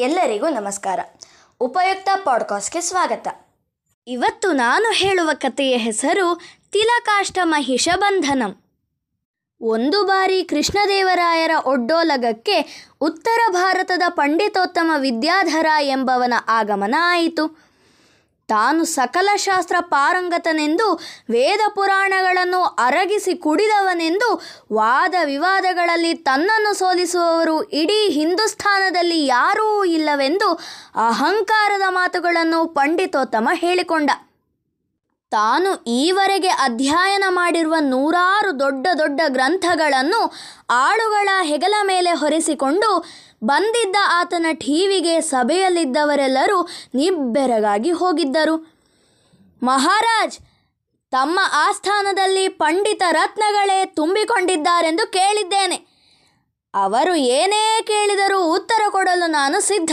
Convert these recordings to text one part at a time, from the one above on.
ಎಲ್ಲರಿಗೂ ನಮಸ್ಕಾರ. ಉಪಯುಕ್ತ ಪಾಡ್ಕಾಸ್ಟ್ಗೆ ಸ್ವಾಗತ. ಇವತ್ತು ನಾನು ಹೇಳುವ ಕಥೆಯ ಹೆಸರು ತಿಲಕಾಷ್ಟ ಮಹಿಷ ಬಂಧನಂ ಒಂದು ಬಾರಿ ಕೃಷ್ಣದೇವರಾಯರ ಒಡ್ಡೋಲಗಕ್ಕೆ ಉತ್ತರ ಭಾರತದ ಪಂಡಿತೋತ್ತಮ ವಿದ್ಯಾಧರ ಎಂಬವನ ಆಗಮನ ಆಯಿತು. ತಾನು ಸಕಲ ಶಾಸ್ತ್ರ ಪಾರಂಗತನೆಂದು ವೇದ ಪುರಾಣಗಳನ್ನು ಅರಗಿಸಿ ಕುಡಿದವನೆಂದು ವಾದ ವಿವಾದಗಳಲ್ಲಿ ತನ್ನನ್ನು ಸೋಲಿಸುವವರು ಇಡೀ ಹಿಂದೂಸ್ಥಾನದಲ್ಲಿ ಯಾರೂ ಇಲ್ಲವೆಂದು ಅಹಂಕಾರದ ಮಾತುಗಳನ್ನು ಪಂಡಿತೋತ್ತಮ ಹೇಳಿಕೊಂಡ. ತಾನು ಈವರೆಗೆ ಅಧ್ಯಯನ ಮಾಡಿರುವ ನೂರಾರು ದೊಡ್ಡ ದೊಡ್ಡ ಗ್ರಂಥಗಳನ್ನು ಆಳುಗಳ ಹೆಗಲ ಮೇಲೆ ಹೊರಿಸಿಕೊಂಡು ಬಂದಿದ್ದ ಆತನ ಠೀವಿಗೆ ಸಭೆಯಲ್ಲಿದ್ದವರೆಲ್ಲರೂ ನಿಬ್ಬೆರಗಾಗಿ ಹೋಗಿದ್ದರು. ಮಹಾರಾಜ್ ತಮ್ಮ ಆಸ್ಥಾನದಲ್ಲಿ ಪಂಡಿತ ರತ್ನಗಳೇ ತುಂಬಿಕೊಂಡಿದ್ದಾರೆಂದು ಕೇಳಿದ್ದೇನೆ. ಅವರು ಏನೇ ಕೇಳಿದರೂ ಉತ್ತರ ಕೊಡಲು ನಾನು ಸಿದ್ಧ.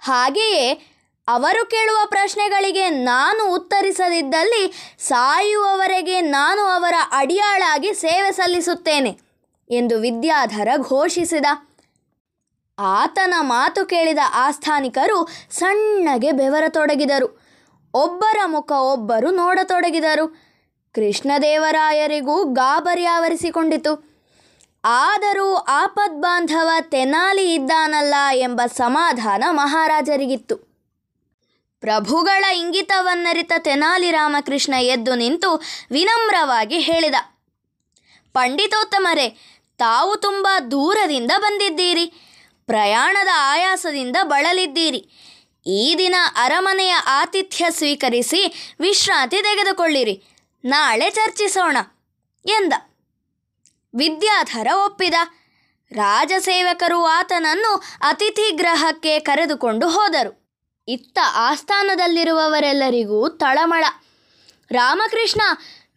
ಹಾಗೆಯೇ ಅವರು ಕೇಳುವ ಪ್ರಶ್ನೆಗಳಿಗೆ ನಾನು ಉತ್ತರಿಸದಿದ್ದಲ್ಲಿ ಸಾಯುವವರೆಗೆ ನಾನು ಅವರ ಅಡಿಯಾಳಾಗಿ ಸೇವೆ ಸಲ್ಲಿಸುತ್ತೇನೆ ಎಂದು ವಿದ್ಯಾಧರ ಘೋಷಿಸಿದ. ಆತನ ಮಾತು ಕೇಳಿದ ಆಸ್ಥಾನಿಕರು ಸಣ್ಣಗೆ ಬೆವರತೊಡಗಿದರು. ಒಬ್ಬರ ಮುಖ ಒಬ್ಬರು ನೋಡತೊಡಗಿದರು. ಕೃಷ್ಣದೇವರಾಯರಿಗೂ ಗಾಬರಿ ಆವರಿಸಿಕೊಂಡಿತು. ಆದರೂ ಆಪದ್ಬಾಂಧವ ತೆನಾಲಿ ಇದ್ದಾನಲ್ಲ ಎಂಬ ಸಮಾಧಾನ ಮಹಾರಾಜರಿಗಿತ್ತು. ಪ್ರಭುಗಳ ಇಂಗಿತವನ್ನರಿತ ತೆನಾಲಿ ರಾಮಕೃಷ್ಣ ಎದ್ದು ನಿಂತು ವಿನಮ್ರವಾಗಿ ಹೇಳಿದ, ಪಂಡಿತೋತ್ತಮರೇ, ತಾವು ತುಂಬ ದೂರದಿಂದ ಬಂದಿದ್ದೀರಿ. ಪ್ರಯಾಣದ ಆಯಾಸದಿಂದ ಬಳಲಿದ್ದೀರಿ. ಈ ದಿನ ಅರಮನೆಯ ಆತಿಥ್ಯ ಸ್ವೀಕರಿಸಿ ವಿಶ್ರಾಂತಿ ತೆಗೆದುಕೊಳ್ಳಿರಿ. ನಾಳೆ ಚರ್ಚಿಸೋಣ ಎಂದ. ವಿದ್ಯಾಧರ ಒಪ್ಪಿದ. ರಾಜಸೇವಕರು ಆತನನ್ನು ಅತಿಥಿ ಗ್ರಹಕ್ಕೆ ಕರೆದುಕೊಂಡು ಹೋದರು. ಇತ್ತ ಆಸ್ಥಾನದಲ್ಲಿರುವವರೆಲ್ಲರಿಗೂ ತಳಮಳ. ರಾಮಕೃಷ್ಣ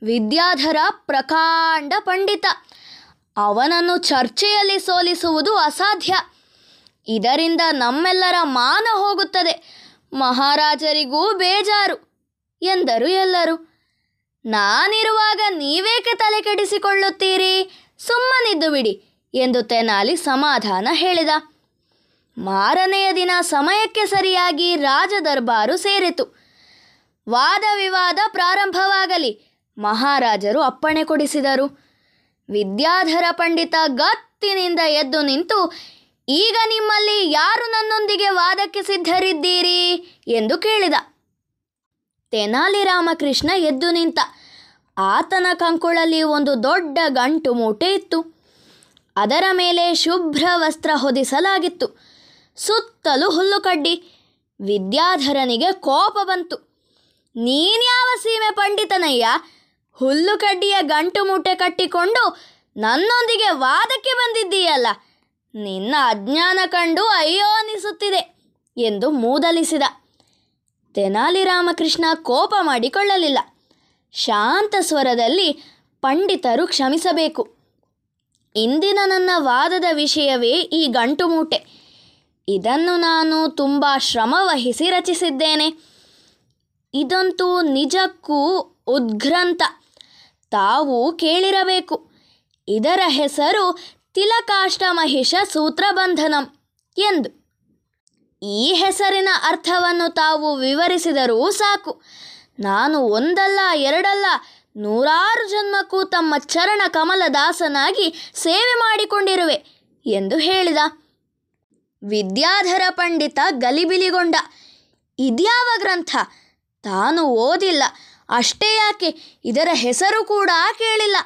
ವಿದ್ಯಾಧರ ಪ್ರಕಾಂಡ ಪಂಡಿತ. ಅವನನ್ನು ಚರ್ಚೆಯಲ್ಲಿ ಸೋಲಿಸುವುದು ಅಸಾಧ್ಯ. ಇದರಿಂದ ನಮ್ಮೆಲ್ಲರ ಮಾನ ಹೋಗುತ್ತದೆ. ಮಹಾರಾಜರಿಗೂ ಬೇಜಾರು ಎಂದರು ಎಲ್ಲರೂ. ನಾನಿರುವಾಗ ನೀವೇಕೆ ತಲೆ ಕೆಡಿಸಿಕೊಳ್ಳುತ್ತೀರಿ? ಸುಮ್ಮನಿದ್ದು ಬಿಡಿ ಎಂದು ತೆನಾಲಿ ಸಮಾಧಾನ ಹೇಳಿದ. ಮಾರನೆಯ ದಿನ ಸಮಯಕ್ಕೆ ಸರಿಯಾಗಿ ರಾಜದರ್ಬಾರು ಸೇರಿತು. ವಾದ ವಿವಾದ ಪ್ರಾರಂಭವಾಗಲಿ, ಮಹಾರಾಜರು ಅಪ್ಪಣೆ ಕೊಡಿಸಿದರು. ವಿದ್ಯಾಧರ ಪಂಡಿತ ಗತ್ತಿನಿಂದ ಎದ್ದು ನಿಂತು ಈಗ ನಿಮ್ಮಲ್ಲಿ ಯಾರು ನನ್ನೊಂದಿಗೆ ವಾದಕ್ಕೆ ಸಿದ್ಧರಿದ್ದೀರಿ? ಎಂದು ಕೇಳಿದ. ತೆನಾಲಿ ರಾಮಕೃಷ್ಣ ಎದ್ದು ನಿಂತ. ಆತನ ಕಂಕುಳಲ್ಲಿ ಒಂದು ದೊಡ್ಡ ಗಂಟು ಮೂಟೆ ಇತ್ತು. ಅದರ ಮೇಲೆ ಶುಭ್ರ ವಸ್ತ್ರ ಹೊದಿಸಲಾಗಿತ್ತು. ಸುತ್ತಲೂ ಹುಲ್ಲುಕಡ್ಡಿ ವಿದ್ಯಾಧರನಿಗೆ ಕೋಪ ಬಂತು. ನೀನ್ಯಾವ ಸೀಮೆ ಪಂಡಿತನಯ್ಯ? ಹುಲ್ಲು ಕಡ್ಡಿಯ ಗಂಟು ಮೂಟೆ ಕಟ್ಟಿಕೊಂಡು ನನ್ನೊಂದಿಗೆ ವಾದಕ್ಕೆ ಬಂದಿದ್ದೀಯಲ್ಲ? ನಿನ್ನ ಅಜ್ಞಾನ ಕಂಡು ಅಯ್ಯೋ ಅನಿಸುತ್ತಿದೆ ಎಂದು ಮೂದಲಿಸಿದ. ತೆನಾಲಿ ರಾಮಕೃಷ್ಣ ಕೋಪ ಮಾಡಿಕೊಳ್ಳಲಿಲ್ಲ. ಶಾಂತ ಸ್ವರದಲ್ಲಿ ಪಂಡಿತರು ಕ್ಷಮಿಸಬೇಕು. ಇಂದಿನ ನನ್ನ ವಾದದ ವಿಷಯವೇ ಈ ಗಂಟು ಮೂಟೆ. ಇದನ್ನು ನಾನು ತುಂಬ ಶ್ರಮವಹಿಸಿ ರಚಿಸಿದ್ದೇನೆ. ಇದಂತೂ ನಿಜಕ್ಕೂ ಉದ್ಗ್ರಂಥ. ತಾವು ಕೇಳಿರಬೇಕು. ಇದರ ಹೆಸರು ತಿಲಕಾಷ್ಟಮಹಿಷ ಸೂತ್ರಬಂಧನಂ ಎಂದು. ಈ ಹೆಸರಿನ ಅರ್ಥವನ್ನು ತಾವು ವಿವರಿಸಿದರೂ ಸಾಕು. ನಾನು ಒಂದಲ್ಲ, ಎರಡಲ್ಲ, ನೂರಾರು ಜನ್ಮಕ್ಕೂ ತಮ್ಮ ಚರಣ ಕಮಲದಾಸನಾಗಿ ಸೇವೆ ಮಾಡಿಕೊಂಡಿರುವೆ ಎಂದು ಹೇಳಿದ. ವಿದ್ಯಾಧರ ಪಂಡಿತ ಗಲಿಬಿಲಿಗೊಂಡ, ಇದ್ಯಾವ ಗ್ರಂಥ? ತಾನು ಓದಿಲ್ಲ. ಅಷ್ಟೇ ಯಾಕೆ? ಇದರ ಹೆಸರು ಕೂಡ ಕೇಳಿಲ್ಲ.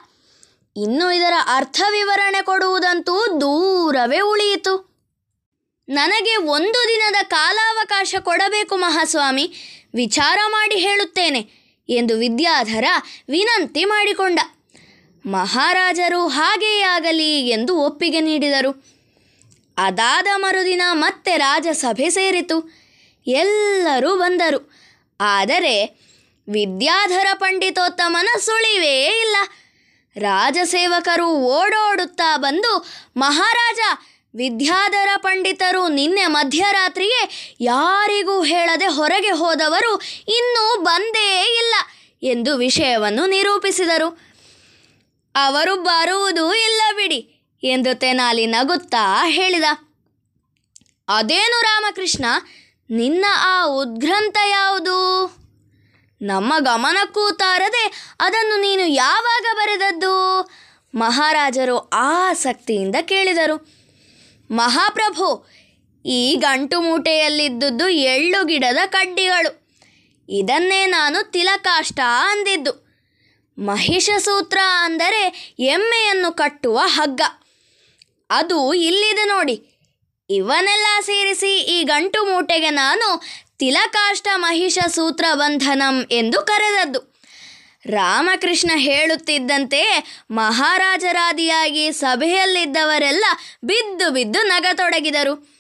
ಇನ್ನು ಇದರ ಅರ್ಥ ವಿವರಣೆ ಕೊಡುವುದಂತೂ ದೂರವೇ ಉಳಿಯಿತು. ನನಗೆ ಒಂದು ದಿನದ ಕಾಲಾವಕಾಶ ಕೊಡಬೇಕು ಮಹಾಸ್ವಾಮಿ, ವಿಚಾರ ಮಾಡಿ ಹೇಳುತ್ತೇನೆ ಎಂದು ವಿದ್ಯಾಧರ ವಿನಂತಿ ಮಾಡಿಕೊಂಡ. ಮಹಾರಾಜರು ಹಾಗೆಯೇ ಆಗಲಿ ಎಂದು ಒಪ್ಪಿಗೆ ನೀಡಿದರು. ಅದಾದ ಮರುದಿನ ಮತ್ತೆ ರಾಜಸಭೆ ಸೇರಿತು. ಎಲ್ಲರೂ ಬಂದರು. ಆದರೆ ವಿದ್ಯಾಧರ ಪಂಡಿತೋತ್ತಮನ ಸುಳಿವೇ ಇಲ್ಲ. ರಾಜಸೇವಕರು ಓಡೋಡುತ್ತಾ ಬಂದು ಮಹಾರಾಜ, ವಿದ್ಯಾಧರ ಪಂಡಿತರು ನಿನ್ನೆ ಮಧ್ಯರಾತ್ರಿಯೇ ಯಾರಿಗೂ ಹೇಳದೆ ಹೊರಗೆ ಹೋದವರು ಇನ್ನೂ ಬಂದೇ ಇಲ್ಲ ಎಂದು ವಿಷಯವನ್ನು ನಿರೂಪಿಸಿದರು. ಅವರು ಬರುವುದೂ ಇಲ್ಲ ಬಿಡಿ ಎಂದು ತೆನಾಲಿ ನಗುತ್ತಾ ಹೇಳಿದ. ಅದೇನು ರಾಮಕೃಷ್ಣ, ನಿನ್ನ ಆ ಉದ್ಗ್ರಂಥ ಯಾವುದು? ನಮ್ಮ ಗಮನಕ್ಕೂ ತಾರದೆ ಅದನ್ನು ನೀನು ಯಾವಾಗ ಬರೆದದ್ದು? ಮಹಾರಾಜರು ಆಸಕ್ತಿಯಿಂದ ಕೇಳಿದರು. ಮಹಾಪ್ರಭು, ಈ ಗಂಟು ಮೂಟೆಯಲ್ಲಿದ್ದುದು ಎಳ್ಳು ಗಿಡದ ಕಡ್ಡಿಗಳು. ಇದನ್ನೇ ನಾನು ತಿಲಕಾಷ್ಟ ಅಂದಿದ್ದು. ಮಹಿಷಸೂತ್ರ ಅಂದರೆ ಎಮ್ಮೆಯನ್ನು ಕಟ್ಟುವ ಹಗ್ಗ. ಅದು ಇಲ್ಲಿದೆ ನೋಡಿ. ಇವನ್ನೆಲ್ಲ ಸೇರಿಸಿ ಈ ಗಂಟು ಮೂಟೆಗೆ ನಾನು ತಿಲಕಾಷ್ಟ ಮಹಿಷ ಸೂತ್ರ ಬಂಧನಂ ಎಂದು ಕರೆದದ್ದು. ರಾಮಕೃಷ್ಣ ಹೇಳುತ್ತಿದ್ದಂತೆ ಮಹಾರಾಜರಾದಿಯಾಗಿ ಸಭೆಯಲ್ಲಿದ್ದವರೆಲ್ಲ ಬಿದ್ದು ಬಿದ್ದು ನಗತೊಡಗಿದರು.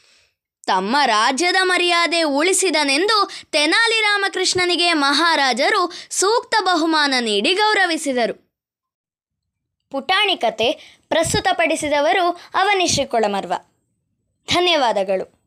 ತಮ್ಮ ರಾಜ್ಯದ ಮರ್ಯಾದೆ ಉಳಿಸಿದನೆಂದು ತೆನಾಲಿ ರಾಮಕೃಷ್ಣನಿಗೆ ಮಹಾರಾಜರು ಸೂಕ್ತ ಬಹುಮಾನ ನೀಡಿ ಗೌರವಿಸಿದರು. ಪುಟಾಣಿ ಕತೆ ಪ್ರಸ್ತುತಪಡಿಸಿದವರು ಅವನಿಶ್ರೀ ಕೊಳಮರ್ವ. ಧನ್ಯವಾದಗಳು.